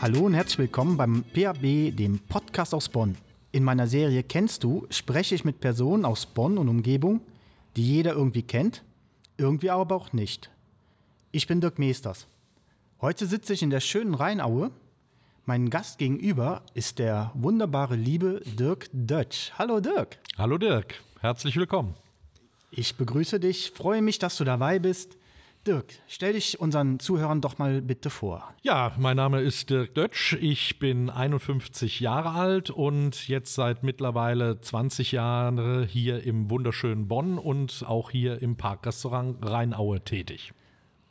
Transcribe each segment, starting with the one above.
Hallo und herzlich willkommen beim PAB, dem Podcast aus Bonn. In meiner Serie Kennst du spreche ich mit Personen aus Bonn und Umgebung, die jeder irgendwie kennt, irgendwie aber auch nicht. Ich bin Dirk Meesters. Heute sitze ich in der schönen Rheinaue. Mein Gast gegenüber ist der wunderbare liebe Dirk Dötsch. Hallo Dirk. Hallo Dirk, herzlich willkommen. Ich begrüße dich, freue mich, dass du dabei bist. Dirk, stell dich unseren Zuhörern doch mal bitte vor. Ja, mein Name ist Dirk Dötsch. Ich bin 51 Jahre alt und jetzt seit mittlerweile 20 Jahren hier im wunderschönen Bonn und auch hier im Parkrestaurant Rheinaue tätig.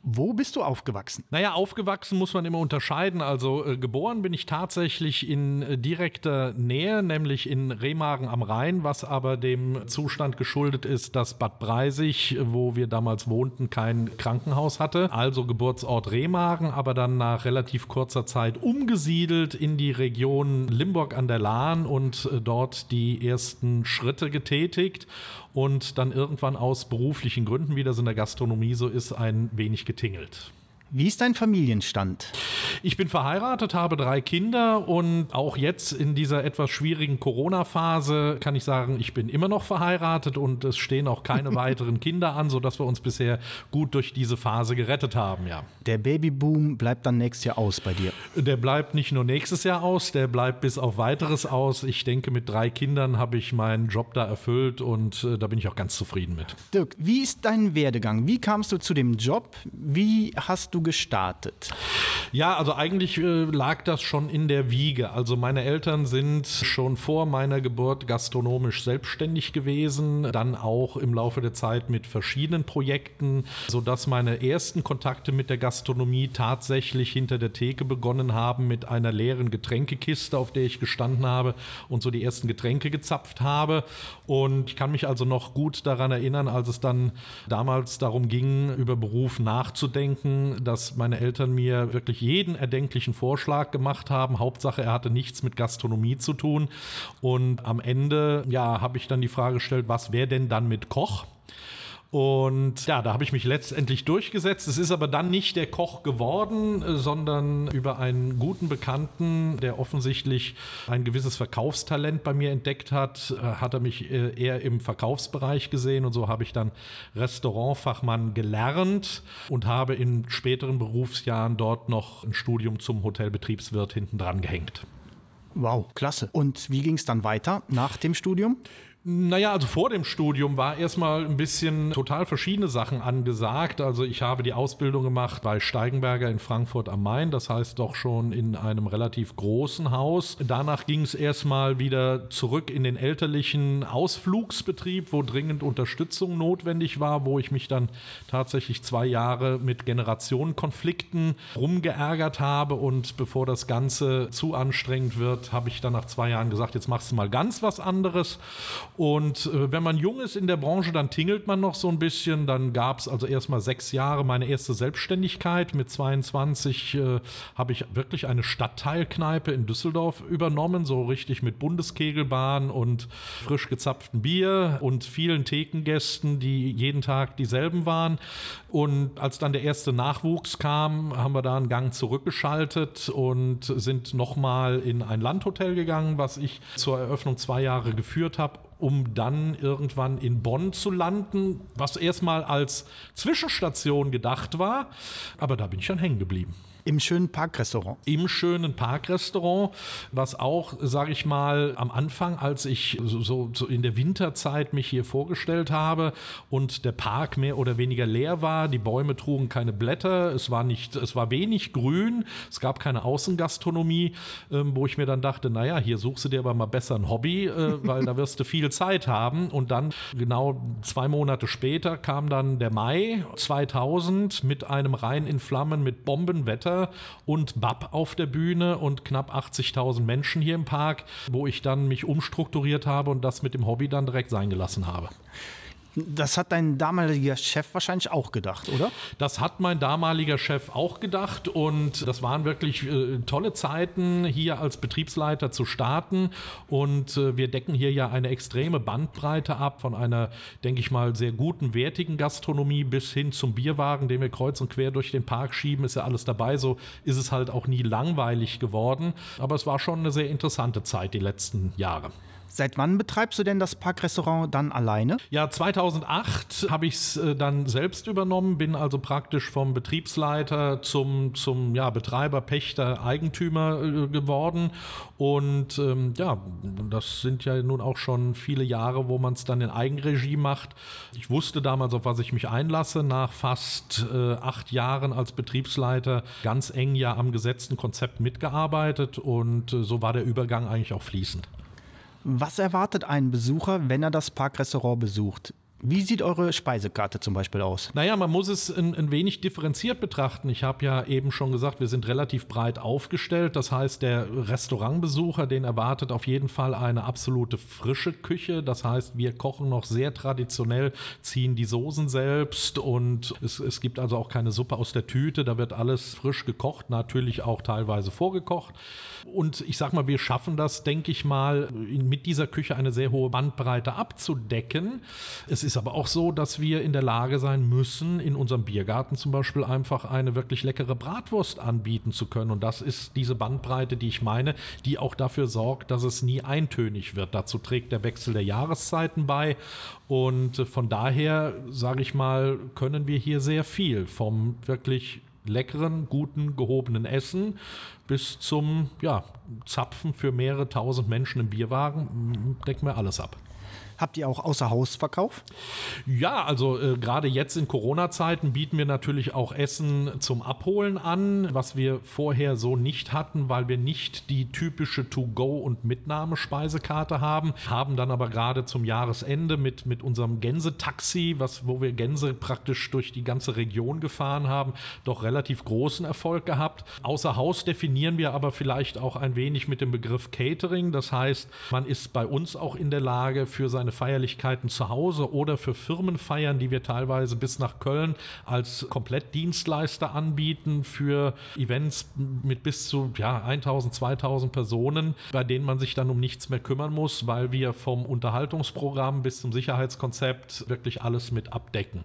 Wo bist du aufgewachsen? Naja, aufgewachsen muss man immer unterscheiden. Also äh, geboren bin ich tatsächlich in äh, direkter Nähe, nämlich in Remagen am Rhein, was aber dem Zustand geschuldet ist, dass Bad Breisig, wo wir damals wohnten, kein Krankenhaus hatte. Also Geburtsort Remagen, aber dann nach relativ kurzer Zeit umgesiedelt in die Region Limburg an der Lahn und äh, dort die ersten Schritte getätigt und dann irgendwann aus beruflichen Gründen, wie das in der Gastronomie so ist, ein wenig getingelt. Wie ist dein Familienstand? Ich bin verheiratet, habe drei Kinder und auch jetzt in dieser etwas schwierigen Corona-Phase kann ich sagen, ich bin immer noch verheiratet und es stehen auch keine weiteren Kinder an, sodass wir uns bisher gut durch diese Phase gerettet haben, ja. Der Babyboom bleibt dann nächstes Jahr aus bei dir. Der bleibt nicht nur nächstes Jahr aus, der bleibt bis auf weiteres aus. Ich denke, mit drei Kindern habe ich meinen Job da erfüllt und äh, da bin ich auch ganz zufrieden mit. Dirk, wie ist dein Werdegang? Wie kamst du zu dem Job? Wie hast du gestartet? Ja, also eigentlich äh, lag das schon in der Wiege. Also meine Eltern sind schon vor meiner Geburt gastronomisch selbstständig gewesen, dann auch im Laufe der Zeit mit verschiedenen Projekten, sodass meine ersten Kontakte mit der Gastronomie tatsächlich hinter der Theke begonnen haben mit einer leeren Getränkekiste, auf der ich gestanden habe und so die ersten Getränke gezapft habe. Und ich kann mich also noch gut daran erinnern, als es dann damals darum ging, über Beruf nachzudenken, dass meine Eltern mir wirklich jeden erdenklichen Vorschlag gemacht haben. Hauptsache, er hatte nichts mit Gastronomie zu tun. Und am Ende, ja, habe ich dann die Frage gestellt, was wäre denn dann mit Koch? Und ja, da habe ich mich letztendlich durchgesetzt. Es ist aber dann nicht der Koch geworden, sondern über einen guten Bekannten, der offensichtlich ein gewisses Verkaufstalent bei mir entdeckt hat, äh, hat er mich äh, eher im Verkaufsbereich gesehen und so habe ich dann Restaurantfachmann gelernt und habe in späteren Berufsjahren dort noch ein Studium zum Hotelbetriebswirt hinten dran gehängt. Wow, klasse. Und wie ging es dann weiter nach dem Studium? Naja, also vor dem Studium war erstmal ein bisschen total verschiedene Sachen angesagt. Also ich habe die Ausbildung gemacht bei Steigenberger in Frankfurt am Main, das heißt doch schon in einem relativ großen Haus. Danach ging es erstmal wieder zurück in den elterlichen Ausflugsbetrieb, wo dringend Unterstützung notwendig war, wo ich mich dann tatsächlich zwei Jahre mit Generationenkonflikten rumgeärgert habe. Und bevor das Ganze zu anstrengend wird, habe ich dann nach zwei Jahren gesagt, jetzt machst du mal ganz was anderes und äh, wenn man jung ist in der Branche, dann tingelt man noch so ein bisschen. Dann gab es also erstmal sechs Jahre meine erste Selbstständigkeit. Mit 22 äh, habe ich wirklich eine Stadtteilkneipe in Düsseldorf übernommen, so richtig mit Bundeskegelbahn und frisch gezapftem Bier und vielen Thekengästen, die jeden Tag dieselben waren. Und als dann der erste Nachwuchs kam, haben wir da einen Gang zurückgeschaltet und sind nochmal in ein Landhotel gegangen, was ich zur Eröffnung zwei Jahre geführt habe um dann irgendwann in Bonn zu landen, was erstmal als Zwischenstation gedacht war, aber da bin ich dann hängen geblieben. Im schönen Parkrestaurant. Im schönen Parkrestaurant, was auch, sage ich mal, am Anfang, als ich so, so, in der Winterzeit mich hier vorgestellt habe und der Park mehr oder weniger leer war, die Bäume trugen keine Blätter, es war nicht, es war wenig grün, es gab keine Außengastronomie, ähm, wo ich mir dann dachte, naja, hier suchst du dir aber mal besser ein Hobby, äh, weil da wirst du viel Zeit haben. Und dann genau zwei Monate später kam dann der Mai 2000 mit einem Rhein in Flammen mit Bombenwetter und Bab auf der Bühne und knapp 80.000 Menschen hier im Park, wo ich dann mich umstrukturiert habe und das mit dem Hobby dann direkt sein gelassen habe. Das hat dein damaliger Chef wahrscheinlich auch gedacht, oder? Das hat mein damaliger Chef auch gedacht und das waren wirklich äh, tolle Zeiten, hier als Betriebsleiter zu starten. Und äh, wir decken hier ja eine extreme Bandbreite ab, von einer, denke ich mal, sehr guten, wertigen Gastronomie bis hin zum Bierwagen, den wir kreuz und quer durch den Park schieben, ist ja alles dabei. So ist es halt auch nie langweilig geworden. Aber es war schon eine sehr interessante Zeit die letzten Jahre. Seit wann betreibst du denn das Parkrestaurant dann alleine? Ja, 2008 habe ich es dann selbst übernommen, bin also praktisch vom Betriebsleiter zum, zum ja, Betreiber, Pächter, Eigentümer äh, geworden. Und ähm, ja, das sind ja nun auch schon viele Jahre, wo man es dann in Eigenregie macht. Ich wusste damals, auf was ich mich einlasse, nach fast äh, acht Jahren als Betriebsleiter ganz eng ja am gesetzten Konzept mitgearbeitet und äh, so war der Übergang eigentlich auch fließend. Was erwartet ein Besucher, wenn er das Parkrestaurant besucht? Wie sieht eure Speisekarte zum Beispiel aus? Naja, man muss es ein, ein wenig differenziert betrachten. Ich habe ja eben schon gesagt, wir sind relativ breit aufgestellt. Das heißt, der Restaurantbesucher, den erwartet auf jeden Fall eine absolute frische Küche. Das heißt, wir kochen noch sehr traditionell, ziehen die Soßen selbst und es, es gibt also auch keine Suppe aus der Tüte. Da wird alles frisch gekocht, natürlich auch teilweise vorgekocht. Und ich sag mal, wir schaffen das, denke ich mal, mit dieser Küche eine sehr hohe Bandbreite abzudecken. Es ist aber auch so, dass wir in der Lage sein müssen, in unserem Biergarten zum Beispiel einfach eine wirklich leckere Bratwurst anbieten zu können. Und das ist diese Bandbreite, die ich meine, die auch dafür sorgt, dass es nie eintönig wird. Dazu trägt der Wechsel der Jahreszeiten bei. Und von daher, sage ich mal, können wir hier sehr viel vom wirklich leckeren, guten, gehobenen Essen bis zum ja, Zapfen für mehrere tausend Menschen im Bierwagen decken wir alles ab. Habt ihr auch Außerhausverkauf? Ja, also äh, gerade jetzt in Corona-Zeiten bieten wir natürlich auch Essen zum Abholen an, was wir vorher so nicht hatten, weil wir nicht die typische To-Go- und Mitnahmespeisekarte haben, haben dann aber gerade zum Jahresende mit, mit unserem Gänsetaxi, wo wir Gänse praktisch durch die ganze Region gefahren haben, doch relativ großen Erfolg gehabt. Außer Haus definieren wir aber vielleicht auch ein wenig mit dem Begriff Catering. Das heißt, man ist bei uns auch in der Lage, für seine seine Feierlichkeiten zu Hause oder für Firmenfeiern, die wir teilweise bis nach Köln als Komplettdienstleister anbieten für Events mit bis zu ja, 1000, 2000 Personen, bei denen man sich dann um nichts mehr kümmern muss, weil wir vom Unterhaltungsprogramm bis zum Sicherheitskonzept wirklich alles mit abdecken.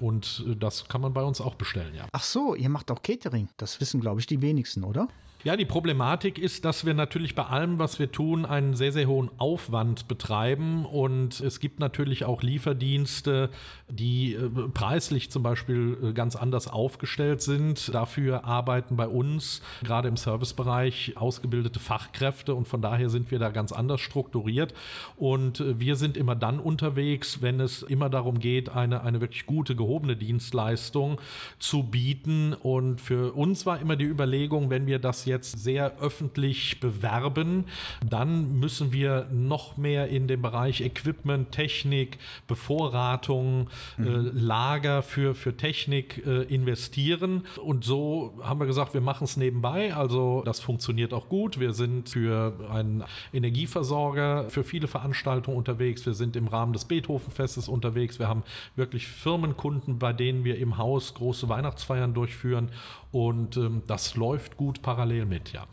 Und äh, das kann man bei uns auch bestellen, ja. Ach so, ihr macht auch Catering. Das wissen, glaube ich, die wenigsten, oder? Ja, die Problematik ist, dass wir natürlich bei allem, was wir tun, einen sehr, sehr hohen Aufwand betreiben. Und es gibt natürlich auch Lieferdienste, die äh, preislich zum Beispiel äh, ganz anders aufgestellt sind. Dafür arbeiten bei uns gerade im Servicebereich ausgebildete Fachkräfte und von daher sind wir da ganz anders strukturiert. Und äh, wir sind immer dann unterwegs, wenn es immer darum geht, eine, eine wirklich gute, gehobene Dienstleistung zu bieten. Und für uns war immer die Überlegung, wenn wir das jetzt sehr öffentlich bewerben, dann müssen wir noch mehr in den Bereich Equipment, Technik, Bevorratung, mhm. äh, Lager für, für Technik äh, investieren. Und so haben wir gesagt, wir machen es nebenbei. Also das funktioniert auch gut. Wir sind für einen Energieversorger für viele Veranstaltungen unterwegs. Wir sind im Rahmen des Beethovenfestes unterwegs. Wir haben wirklich Firmenkunden, bei denen wir im Haus große Weihnachtsfeiern durchführen. Und ähm, das läuft gut parallel mit, ja.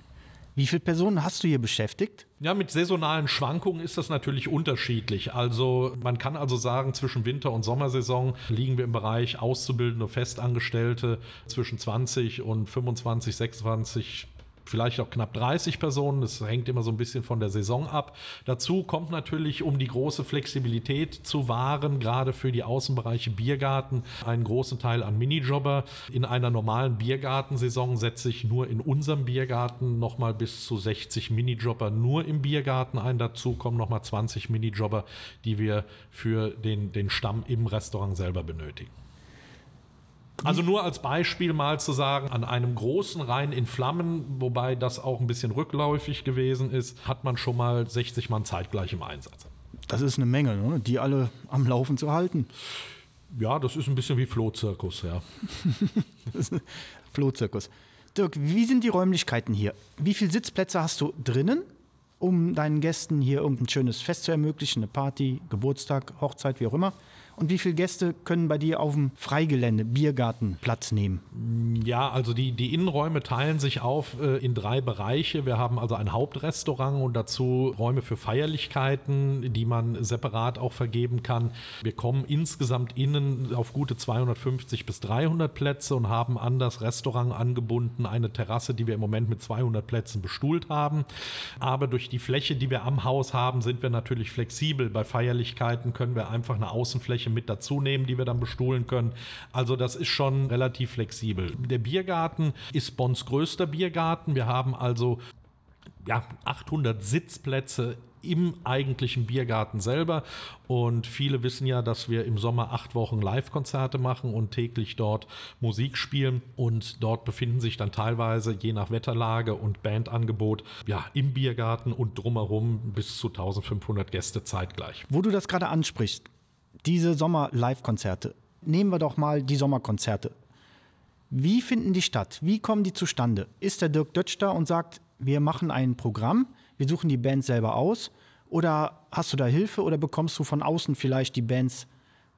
Wie viele Personen hast du hier beschäftigt? Ja, mit saisonalen Schwankungen ist das natürlich unterschiedlich. Also man kann also sagen, zwischen Winter- und Sommersaison liegen wir im Bereich Auszubildende, Festangestellte zwischen 20 und 25, 26 vielleicht auch knapp 30 Personen. Das hängt immer so ein bisschen von der Saison ab. Dazu kommt natürlich, um die große Flexibilität zu wahren, gerade für die Außenbereiche Biergarten, einen großen Teil an Minijobber. In einer normalen Biergartensaison setze ich nur in unserem Biergarten nochmal bis zu 60 Minijobber nur im Biergarten ein. Dazu kommen nochmal 20 Minijobber, die wir für den, den Stamm im Restaurant selber benötigen. Also nur als Beispiel mal zu sagen, an einem großen Rhein in Flammen, wobei das auch ein bisschen rückläufig gewesen ist, hat man schon mal 60 Mann zeitgleich im Einsatz. Das ist eine Menge, ne? die alle am Laufen zu halten. Ja, das ist ein bisschen wie Flohzirkus, ja. Flohzirkus. Dirk, wie sind die Räumlichkeiten hier? Wie viele Sitzplätze hast du drinnen, um deinen Gästen hier irgendein schönes Fest zu ermöglichen, eine Party, Geburtstag, Hochzeit, wie auch immer? Und wie viele Gäste können bei dir auf dem Freigelände, Biergarten Platz nehmen? Ja, also die, die Innenräume teilen sich auf äh, in drei Bereiche. Wir haben also ein Hauptrestaurant und dazu Räume für Feierlichkeiten, die man separat auch vergeben kann. Wir kommen insgesamt innen auf gute 250 bis 300 Plätze und haben an das Restaurant angebunden eine Terrasse, die wir im Moment mit 200 Plätzen bestuhlt haben. Aber durch die Fläche, die wir am Haus haben, sind wir natürlich flexibel. Bei Feierlichkeiten können wir einfach eine Außenfläche mit dazu nehmen, die wir dann bestuhlen können. Also das ist schon relativ flexibel. Der Biergarten ist Bonns größter Biergarten. Wir haben also ja, 800 Sitzplätze im eigentlichen Biergarten selber. Und viele wissen ja, dass wir im Sommer acht Wochen Live-Konzerte machen und täglich dort Musik spielen. Und dort befinden sich dann teilweise, je nach Wetterlage und Bandangebot, ja, im Biergarten und drumherum bis zu 1500 Gäste zeitgleich. Wo du das gerade ansprichst, diese Sommer-Live-Konzerte, nehmen wir doch mal die Sommerkonzerte. Wie finden die statt? Wie kommen die zustande? Ist der Dirk Dötsch da und sagt, wir machen ein Programm, wir suchen die Band selber aus? Oder hast du da Hilfe oder bekommst du von außen vielleicht die Bands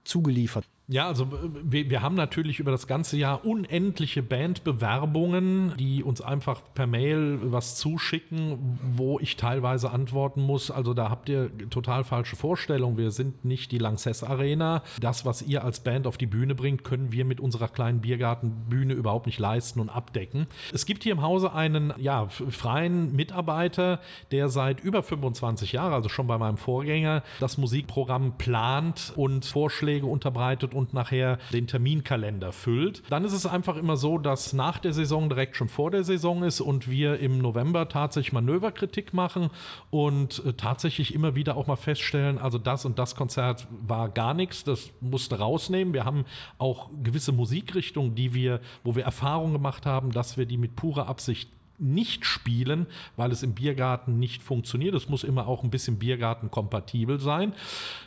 zugeliefert? Ja, also wir, wir, haben natürlich über das ganze Jahr unendliche Bandbewerbungen, die uns einfach per Mail was zuschicken, wo ich teilweise antworten muss. Also da habt ihr total falsche Vorstellungen. Wir sind nicht die Lanxess Arena. Das, was ihr als Band auf die Bühne bringt, können wir mit unserer kleinen Biergartenbühne überhaupt nicht leisten und abdecken. Es gibt hier im Hause einen ja, freien Mitarbeiter, der seit über 25 Jahren, also schon bei meinem Vorgänger, das Musikprogramm plant und Vorschläge unterbreitet und nachher den Terminkalender füllt. Dann ist es einfach immer so, dass nach der Saison direkt schon vor der Saison ist und wir im November tatsächlich Manöverkritik machen und äh, tatsächlich immer wieder auch mal feststellen, also das und das Konzert war gar nichts, das musste rausnehmen. Wir haben auch gewisse Musikrichtungen, die wir, wo wir Erfahrungen gemacht haben, dass wir die mit purer Absicht nicht spielen, weil es im Biergarten nicht funktioniert. Es muss immer auch ein bisschen Biergarten kompatibel sein.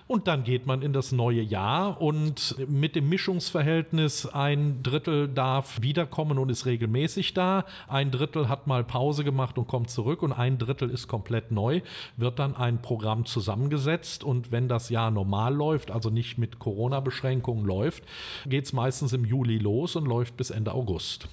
Und dann geht man in das neue Jahr und mit dem Mischungsverhältnis ein Drittel darf wiederkommen und ist regelmäßig da, ein Drittel hat mal Pause gemacht und kommt zurück und ein Drittel ist komplett neu, wird dann ein Programm zusammengesetzt und wenn das Jahr normal läuft, also nicht mit Corona-Beschränkungen läuft, geht es meistens im Juli los und läuft bis Ende August.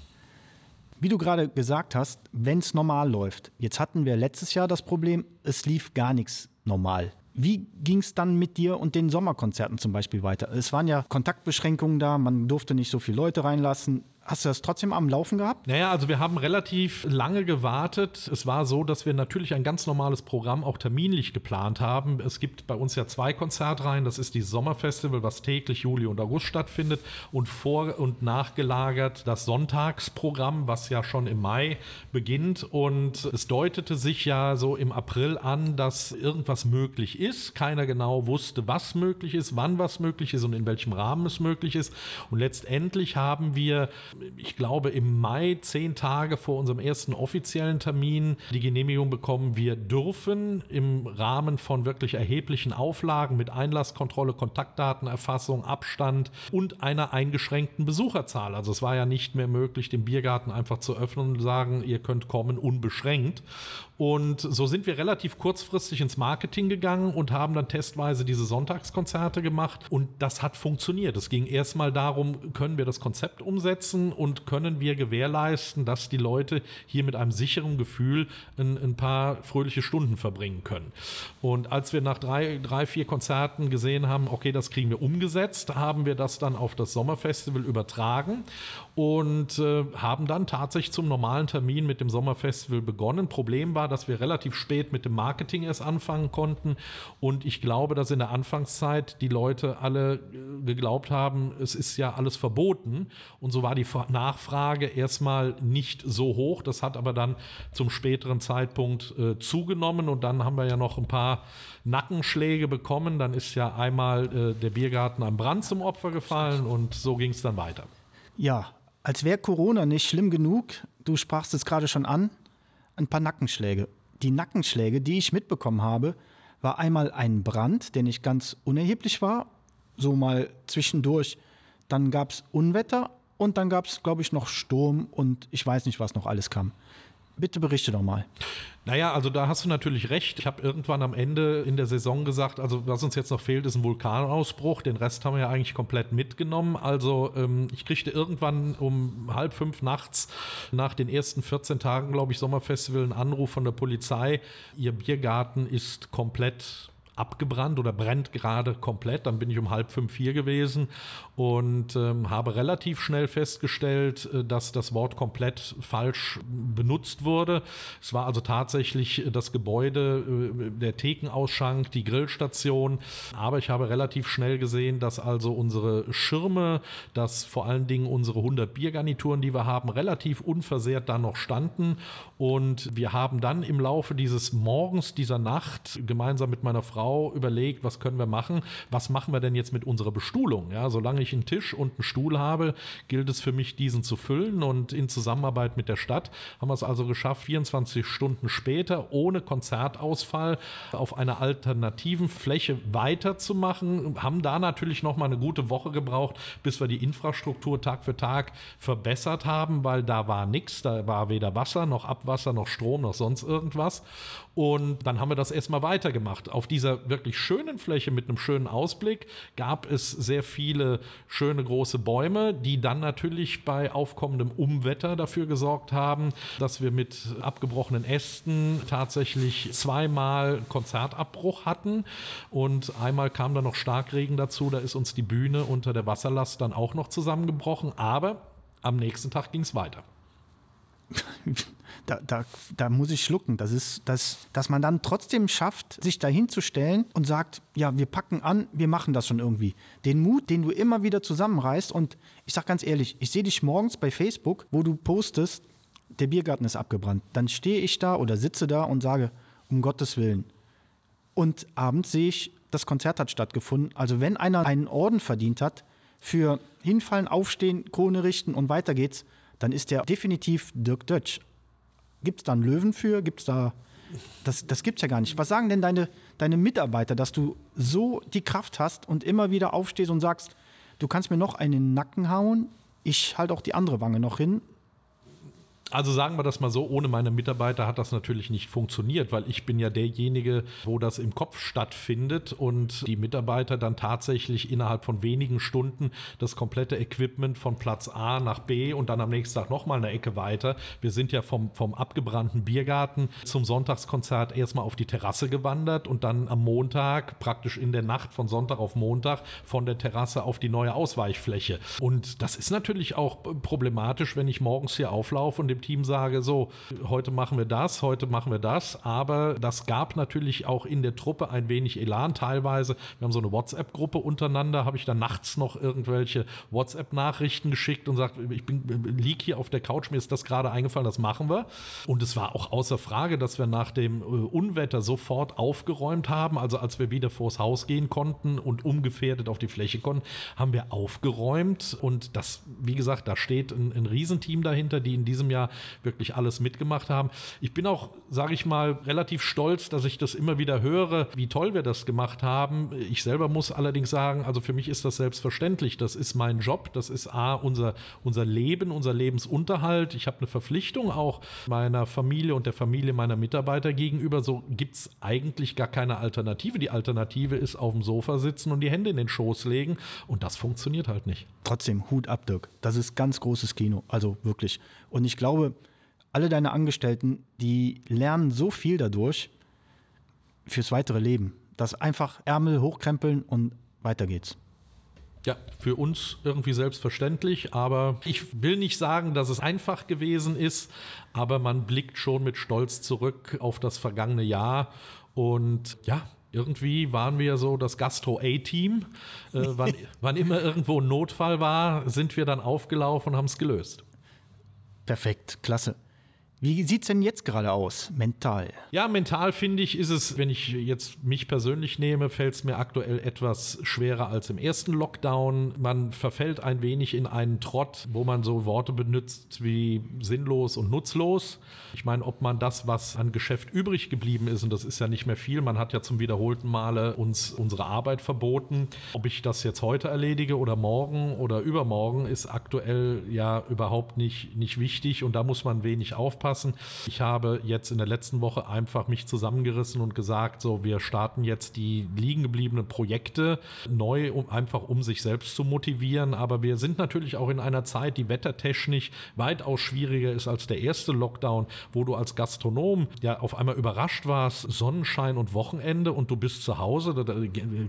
Wie du gerade gesagt hast, wenn es normal läuft. Jetzt hatten wir letztes Jahr das Problem, es lief gar nichts normal. Wie ging es dann mit dir und den Sommerkonzerten zum Beispiel weiter? Es waren ja Kontaktbeschränkungen da, man durfte nicht so viele Leute reinlassen. Hast du das trotzdem am Laufen gehabt? Naja, also wir haben relativ lange gewartet. Es war so, dass wir natürlich ein ganz normales Programm auch terminlich geplant haben. Es gibt bei uns ja zwei Konzertreihen. Das ist die Sommerfestival, was täglich Juli und August stattfindet. Und vor- und nachgelagert das Sonntagsprogramm, was ja schon im Mai beginnt. Und es deutete sich ja so im April an, dass irgendwas möglich ist. Keiner genau wusste, was möglich ist, wann was möglich ist und in welchem Rahmen es möglich ist. Und letztendlich haben wir ich glaube, im Mai, zehn Tage vor unserem ersten offiziellen Termin, die Genehmigung bekommen, wir dürfen im Rahmen von wirklich erheblichen Auflagen mit Einlasskontrolle, Kontaktdatenerfassung, Abstand und einer eingeschränkten Besucherzahl. Also es war ja nicht mehr möglich, den Biergarten einfach zu öffnen und sagen, ihr könnt kommen unbeschränkt. Und so sind wir relativ kurzfristig ins Marketing gegangen und haben dann testweise diese Sonntagskonzerte gemacht. Und das hat funktioniert. Es ging erstmal darum, können wir das Konzept umsetzen und können wir gewährleisten, dass die Leute hier mit einem sicheren Gefühl ein, ein paar fröhliche Stunden verbringen können. Und als wir nach drei, drei, vier Konzerten gesehen haben, okay, das kriegen wir umgesetzt, haben wir das dann auf das Sommerfestival übertragen und äh, haben dann tatsächlich zum normalen Termin mit dem Sommerfestival begonnen. Problem war, dass wir relativ spät mit dem Marketing erst anfangen konnten. Und ich glaube, dass in der Anfangszeit die Leute alle äh, geglaubt haben, es ist ja alles verboten. Und so war die Nachfrage erstmal nicht so hoch. Das hat aber dann zum späteren Zeitpunkt äh, zugenommen. Und dann haben wir ja noch ein paar Nackenschläge bekommen. Dann ist ja einmal äh, der Biergarten am Brand zum Opfer gefallen und so ging es dann weiter. Ja, als wäre Corona nicht schlimm genug, du sprachst es gerade schon an, ein paar Nackenschläge. Die Nackenschläge, die ich mitbekommen habe, war einmal ein Brand, der nicht ganz unerheblich war, so mal zwischendurch. Dann gab es Unwetter und dann gab es, glaube ich, noch Sturm und ich weiß nicht, was noch alles kam. Bitte berichte doch mal. Naja, also da hast du natürlich recht. Ich habe irgendwann am Ende in der Saison gesagt, also was uns jetzt noch fehlt, ist ein Vulkanausbruch. Den Rest haben wir ja eigentlich komplett mitgenommen. Also ähm, ich kriegte irgendwann um halb fünf nachts nach den ersten 14 Tagen, glaube ich, Sommerfestival einen Anruf von der Polizei. Ihr Biergarten ist komplett abgebrannt oder brennt gerade komplett. Dann bin ich um halb fünf hier gewesen und ähm, habe relativ schnell festgestellt, äh, dass das Wort komplett falsch benutzt wurde. Es war also tatsächlich das Gebäude, äh, der Thekenausschank, die Grillstation. Aber ich habe relativ schnell gesehen, dass also unsere Schirme, dass vor allen Dingen unsere 100 Biergarnituren, die wir haben, relativ unversehrt da noch standen. Und wir haben dann im Laufe dieses Morgens, dieser Nacht gemeinsam mit meiner Frau Frau überlegt, was können wir machen? Was machen wir denn jetzt mit unserer Bestuhlung? Ja, solange ich einen Tisch und einen Stuhl habe, gilt es für mich, diesen zu füllen. Und in Zusammenarbeit mit der Stadt haben wir es also geschafft, 24 Stunden später ohne Konzertausfall auf einer alternativen Fläche weiterzumachen. Haben da natürlich noch mal eine gute Woche gebraucht, bis wir die Infrastruktur Tag für Tag verbessert haben, weil da war nichts. Da war weder Wasser noch Abwasser noch Strom noch sonst irgendwas. Und dann haben wir das erstmal weitergemacht. Auf dieser wirklich schönen Fläche mit einem schönen Ausblick gab es sehr viele schöne große Bäume, die dann natürlich bei aufkommendem Umwetter dafür gesorgt haben, dass wir mit abgebrochenen Ästen tatsächlich zweimal Konzertabbruch hatten. Und einmal kam dann noch Starkregen dazu, da ist uns die Bühne unter der Wasserlast dann auch noch zusammengebrochen. Aber am nächsten Tag ging es weiter. da, da, da muss ich schlucken. Das ist, das, dass man dann trotzdem schafft, sich dahin zu stellen und sagt, ja, wir packen an, wir machen das schon irgendwie. Den Mut, den du immer wieder zusammenreißt und ich sag ganz ehrlich, ich sehe dich morgens bei Facebook, wo du postest, der Biergarten ist abgebrannt. Dann stehe ich da oder sitze da und sage, um Gottes Willen. Und abends sehe ich, das Konzert hat stattgefunden. Also wenn einer einen Orden verdient hat für hinfallen, aufstehen, Krone richten und weiter geht's, dann ist der definitiv Dirk Dötsch. Gibt es da einen Löwen für? Gibt es da. Das, das gibt es ja gar nicht. Was sagen denn deine, deine Mitarbeiter, dass du so die Kraft hast und immer wieder aufstehst und sagst, du kannst mir noch einen in den Nacken hauen, ich halte auch die andere Wange noch hin also sagen wir das mal so, ohne meine Mitarbeiter hat das natürlich nicht funktioniert, weil ich bin ja derjenige, wo das im Kopf stattfindet und die Mitarbeiter dann tatsächlich innerhalb von wenigen Stunden das komplette Equipment von Platz A nach B und dann am nächsten Tag nochmal eine Ecke weiter. Wir sind ja vom, vom abgebrannten Biergarten zum Sonntagskonzert erstmal auf die Terrasse gewandert und dann am Montag, praktisch in der Nacht von Sonntag auf Montag, von der Terrasse auf die neue Ausweichfläche. Und das ist natürlich auch problematisch, wenn ich morgens hier auflaufe und dem Team sage, so, heute machen wir das, heute machen wir das. Aber das gab natürlich auch in der Truppe ein wenig Elan teilweise. Wir haben so eine WhatsApp-Gruppe untereinander, habe ich dann nachts noch irgendwelche WhatsApp-Nachrichten geschickt und sagt, ich bin, lieg hier auf der Couch, mir ist das gerade eingefallen, das machen wir. Und es war auch außer Frage, dass wir nach dem äh, Unwetter sofort aufgeräumt haben. Also als wir wieder vors Haus gehen konnten und ungefährdet auf die Fläche konnten, haben wir aufgeräumt. Und das, wie gesagt, da steht ein, ein Riesenteam dahinter, die in diesem Jahr wirklich alles mitgemacht haben. Ich bin auch, sage ich mal, relativ stolz, dass ich das immer wieder höre, wie toll wir das gemacht haben. Ich selber muss allerdings sagen, also für mich ist das selbstverständlich. Das ist mein Job, das ist A, unser, unser Leben, unser Lebensunterhalt. Ich habe eine Verpflichtung auch meiner Familie und der Familie meiner Mitarbeiter gegenüber. So gibt es eigentlich gar keine Alternative. Die Alternative ist auf dem Sofa sitzen und die Hände in den Schoß legen. Und das funktioniert halt nicht. Trotzdem, Hut ab, Dirk. Das ist ganz großes Kino. Also wirklich. Und ich glaube, alle deine Angestellten, die lernen so viel dadurch fürs weitere Leben. dass einfach Ärmel hochkrempeln und weiter geht's. Ja, für uns irgendwie selbstverständlich, aber ich will nicht sagen, dass es einfach gewesen ist, aber man blickt schon mit Stolz zurück auf das vergangene Jahr und ja, irgendwie waren wir so das Gastro-A-Team. Äh, wann, wann immer irgendwo ein Notfall war, sind wir dann aufgelaufen und haben es gelöst. Perfekt, klasse. Wie sieht es denn jetzt gerade aus, mental? Ja, mental finde ich, ist es, wenn ich jetzt mich persönlich nehme, fällt es mir aktuell etwas schwerer als im ersten Lockdown. Man verfällt ein wenig in einen Trott, wo man so Worte benutzt wie sinnlos und nutzlos. Ich meine, ob man das, was an Geschäft übrig geblieben ist, und das ist ja nicht mehr viel, man hat ja zum wiederholten Male uns unsere Arbeit verboten. Ob ich das jetzt heute erledige oder morgen oder übermorgen, ist aktuell ja überhaupt nicht, nicht wichtig und da muss man wenig aufpassen aufpassen. Ich habe jetzt in der letzten Woche einfach mich zusammengerissen und gesagt, so, wir starten jetzt die liegen gebliebenen Projekte neu, um einfach um sich selbst zu motivieren. Aber wir sind natürlich auch in einer Zeit, die wettertechnisch weitaus schwieriger ist als der erste Lockdown, wo du als Gastronom ja auf einmal überrascht warst, Sonnenschein und Wochenende und du bist zu Hause, das, das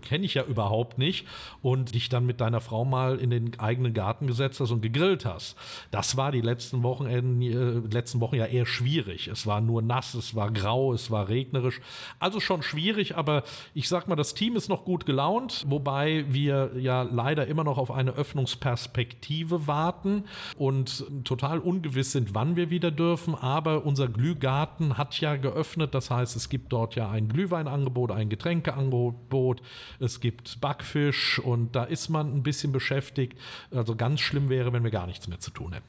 kenne ich ja überhaupt nicht, und dich dann mit deiner Frau mal in den eigenen Garten gesetzt hast und gegrillt hast. Das war die letzten Wochenenden, äh, letzten Wochen ja eher schwierig. Es war nur nass, es war grau, es war regnerisch. Also schon schwierig, aber ich sag mal, das Team ist noch gut gelaunt, wobei wir ja leider immer noch auf eine Öffnungsperspektive warten und total ungewiss sind, wann wir wieder dürfen. Aber unser Glühgarten hat ja geöffnet. Das heißt, es gibt dort ja ein Glühweinangebot, ein Getränkeangebot, es gibt Backfisch und da ist man ein bisschen beschäftigt. Also ganz schlimm wäre, wenn wir gar nichts mehr zu tun hätten.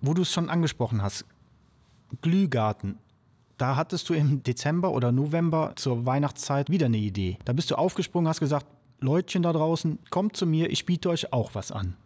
Wo du es schon angesprochen hast, Glühgarten. Da hattest du im Dezember oder November zur Weihnachtszeit wieder eine Idee. Da bist du aufgesprungen, hast gesagt, Leutchen da draußen, kommt zu mir, ich biete euch auch was an.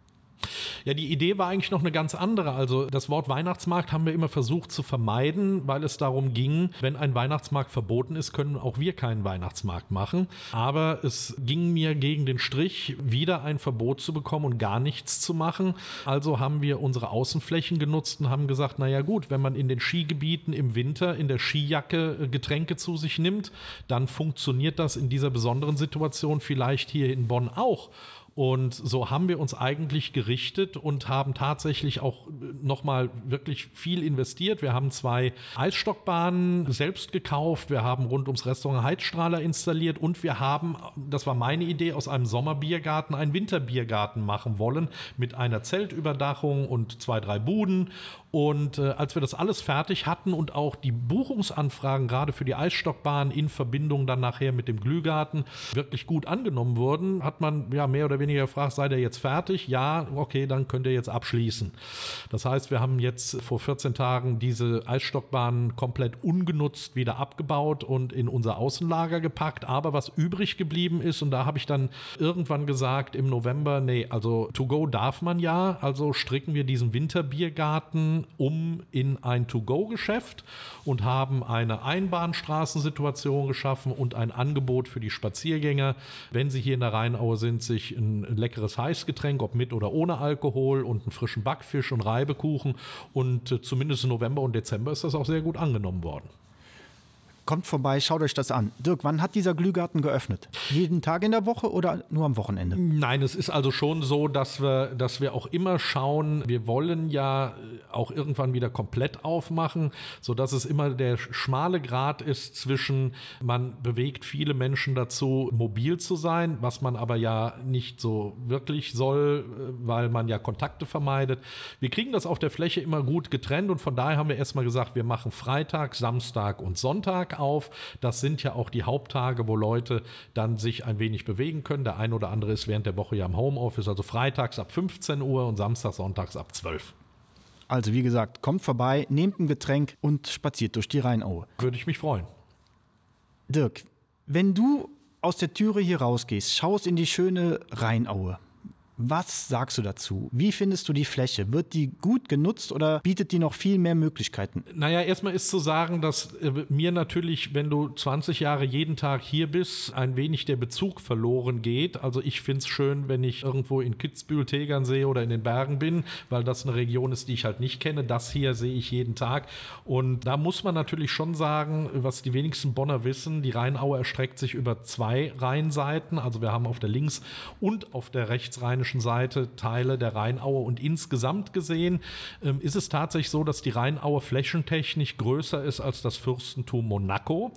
Ja, die Idee war eigentlich noch eine ganz andere. Also das Wort Weihnachtsmarkt haben wir immer versucht zu vermeiden, weil es darum ging, wenn ein Weihnachtsmarkt verboten ist, können auch wir keinen Weihnachtsmarkt machen. Aber es ging mir gegen den Strich, wieder ein Verbot zu bekommen und gar nichts zu machen. Also haben wir unsere Außenflächen genutzt und haben gesagt, naja gut, wenn man in den Skigebieten im Winter in der Skijacke äh, Getränke zu sich nimmt, dann funktioniert das in dieser besonderen Situation vielleicht hier in Bonn auch. Und so haben wir uns eigentlich gerichtet und haben tatsächlich auch nochmal wirklich viel investiert. Wir haben zwei Eisstockbahnen selbst gekauft. Wir haben rund ums Restaurant Heizstrahler installiert und wir haben, das war meine Idee, aus einem Sommerbiergarten einen Winterbiergarten machen wollen mit einer Zeltüberdachung und zwei, drei Buden und äh, als wir das alles fertig hatten und auch die Buchungsanfragen gerade für die Eisstockbahn in Verbindung dann nachher mit dem Glühgarten wirklich gut angenommen wurden, hat man ja mehr oder weniger gefragt, seid ihr jetzt fertig? Ja, okay, dann könnt ihr jetzt abschließen. Das heißt, wir haben jetzt vor 14 Tagen diese Eisstockbahn komplett ungenutzt wieder abgebaut und in unser Außenlager gepackt. Aber was übrig geblieben ist, und da habe ich dann irgendwann gesagt im November, nee, also to go darf man ja, also stricken wir diesen Winterbiergarten um in ein To-Go-Geschäft und haben eine Einbahnstraßensituation geschaffen und ein Angebot für die Spaziergänger, wenn sie hier in der Rheinaue sind, sich ein leckeres Heißgetränk, ob mit oder ohne Alkohol und einen frischen Backfisch und Reibekuchen. Und äh, zumindest im November und Dezember ist das auch sehr gut angenommen worden. Kommt vorbei, schaut euch das an. Dirk, wann hat dieser Glühgarten geöffnet? Jeden Tag in der Woche oder nur am Wochenende? Nein, es ist also schon so, dass wir, dass wir auch immer schauen, wir wollen ja auch irgendwann wieder komplett aufmachen, sodass es immer der schmale Grad ist zwischen, man bewegt viele Menschen dazu, mobil zu sein, was man aber ja nicht so wirklich soll, weil man ja Kontakte vermeidet. Wir kriegen das auf der Fläche immer gut getrennt und von daher haben wir erstmal gesagt, wir machen Freitag, Samstag und Sonntag auf. Das sind ja auch die Haupttage, wo Leute dann sich ein wenig bewegen können. Der eine oder andere ist während der Woche ja im Homeoffice, also freitags ab 15 Uhr und samstags, sonntags ab 12. Also wie gesagt, kommt vorbei, nehmt ein Getränk und spaziert durch die Rheinaue. Würde ich mich freuen. Dirk, wenn du aus der Türe hier rausgehst, schaust in die schöne Rheinaue, was sagst du dazu? Wie findest du die Fläche? Wird die gut genutzt oder bietet die noch viel mehr Möglichkeiten? Naja, erstmal ist zu sagen, dass äh, mir natürlich, wenn du 20 Jahre jeden Tag hier bist, ein wenig der Bezug verloren geht. Also ich finde es schön, wenn ich irgendwo in Kitzbühel, Tegernsee oder in den Bergen bin, weil das eine Region ist, die ich halt nicht kenne. Das hier sehe ich jeden Tag. Und da muss man natürlich schon sagen, was die wenigsten Bonner wissen, die Rheinaue erstreckt sich über zwei Rheinseiten. Also wir haben auf der links- und auf der rechtsrheinischen rheinischen Seite Teile der Rheinaue und insgesamt gesehen ähm, ist es tatsächlich so, dass die Rheinaue flächentechnisch größer ist als das Fürstentum Monaco.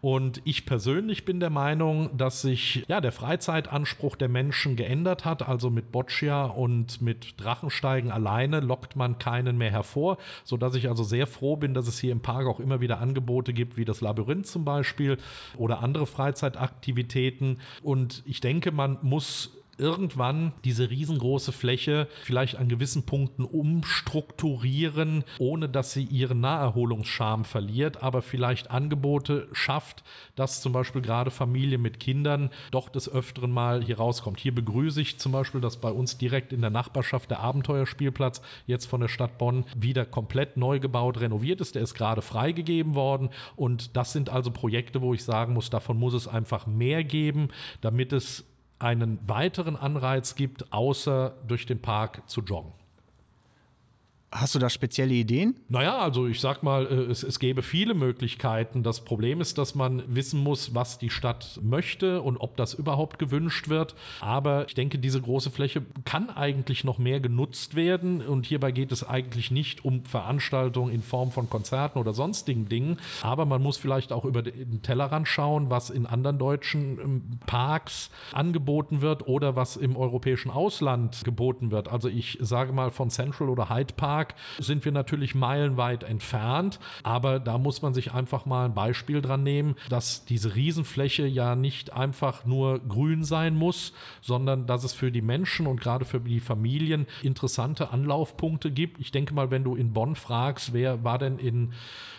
Und ich persönlich bin der Meinung, dass sich ja der Freizeitanspruch der Menschen geändert hat. Also mit Boccia und mit Drachensteigen alleine lockt man keinen mehr hervor, sodass ich also sehr froh bin, dass es hier im Park auch immer wieder Angebote gibt, wie das Labyrinth zum Beispiel oder andere Freizeitaktivitäten. Und ich denke, man muss irgendwann diese riesengroße Fläche vielleicht an gewissen Punkten umstrukturieren, ohne dass sie ihren Naherholungscharme verliert, aber vielleicht Angebote schafft, dass zum Beispiel gerade Familien mit Kindern doch des Öfteren mal hier rauskommt. Hier begrüße ich zum Beispiel, dass bei uns direkt in der Nachbarschaft der Abenteuerspielplatz jetzt von der Stadt Bonn wieder komplett neu gebaut, renoviert ist. Der ist gerade freigegeben worden und das sind also Projekte, wo ich sagen muss, davon muss es einfach mehr geben, damit es einen weiteren Anreiz gibt, außer durch den Park zu joggen. Hast du da spezielle Ideen? Naja, also ich sag mal, äh, es, es gäbe viele Möglichkeiten. Das Problem ist, dass man wissen muss, was die Stadt möchte und ob das überhaupt gewünscht wird. Aber ich denke, diese große Fläche kann eigentlich noch mehr genutzt werden. Und hierbei geht es eigentlich nicht um Veranstaltungen in Form von Konzerten oder sonstigen Dingen. Aber man muss vielleicht auch über den Tellerrand schauen, was in anderen deutschen ähm, Parks angeboten wird oder was im europäischen Ausland geboten wird. Also ich sage mal von Central oder Hyde Park Park sind wir natürlich meilenweit entfernt. Aber da muss man sich einfach mal ein Beispiel dran nehmen, dass diese Riesenfläche ja nicht einfach nur grün sein muss, sondern dass es für die Menschen und gerade für die Familien interessante Anlaufpunkte gibt. Ich denke mal, wenn du in Bonn fragst, wer war denn in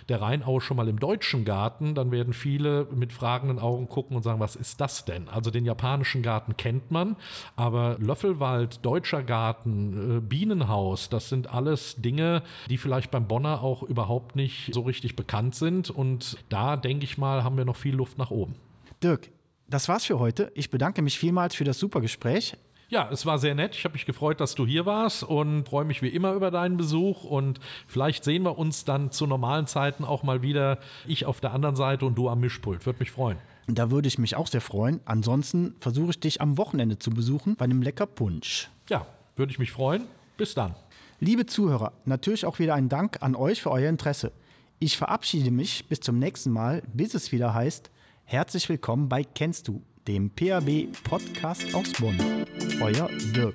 der Rheinau schon mal im deutschen Garten, dann werden viele mit fragenden Augen gucken und sagen, was ist das denn? Also den japanischen Garten kennt man, aber Löffelwald, deutscher Garten, äh, Bienenhaus, das sind alles Dinge, die vielleicht beim Bonner auch überhaupt nicht so richtig bekannt sind. Und da, denke ich mal, haben wir noch viel Luft nach oben. Dirk, das war's für heute. Ich bedanke mich vielmals für das super Gespräch. Ja, es war sehr nett. Ich habe mich gefreut, dass du hier warst und freue mich wie immer über deinen Besuch. Und vielleicht sehen wir uns dann zu normalen Zeiten auch mal wieder. Ich auf der anderen Seite und du am Mischpult. Würde mich freuen. Da würde ich mich auch sehr freuen. Ansonsten versuche ich dich am Wochenende zu besuchen bei einem lecker Punsch. Ja, würde ich mich freuen. Bis dann. Liebe Zuhörer, natürlich auch wieder ein Dank an euch für euer Interesse. Ich verabschiede mich bis zum nächsten Mal, bis es wieder heißt, herzlich willkommen bei Kennst du, dem PAB Podcast aus Bonn. Euer Dirk.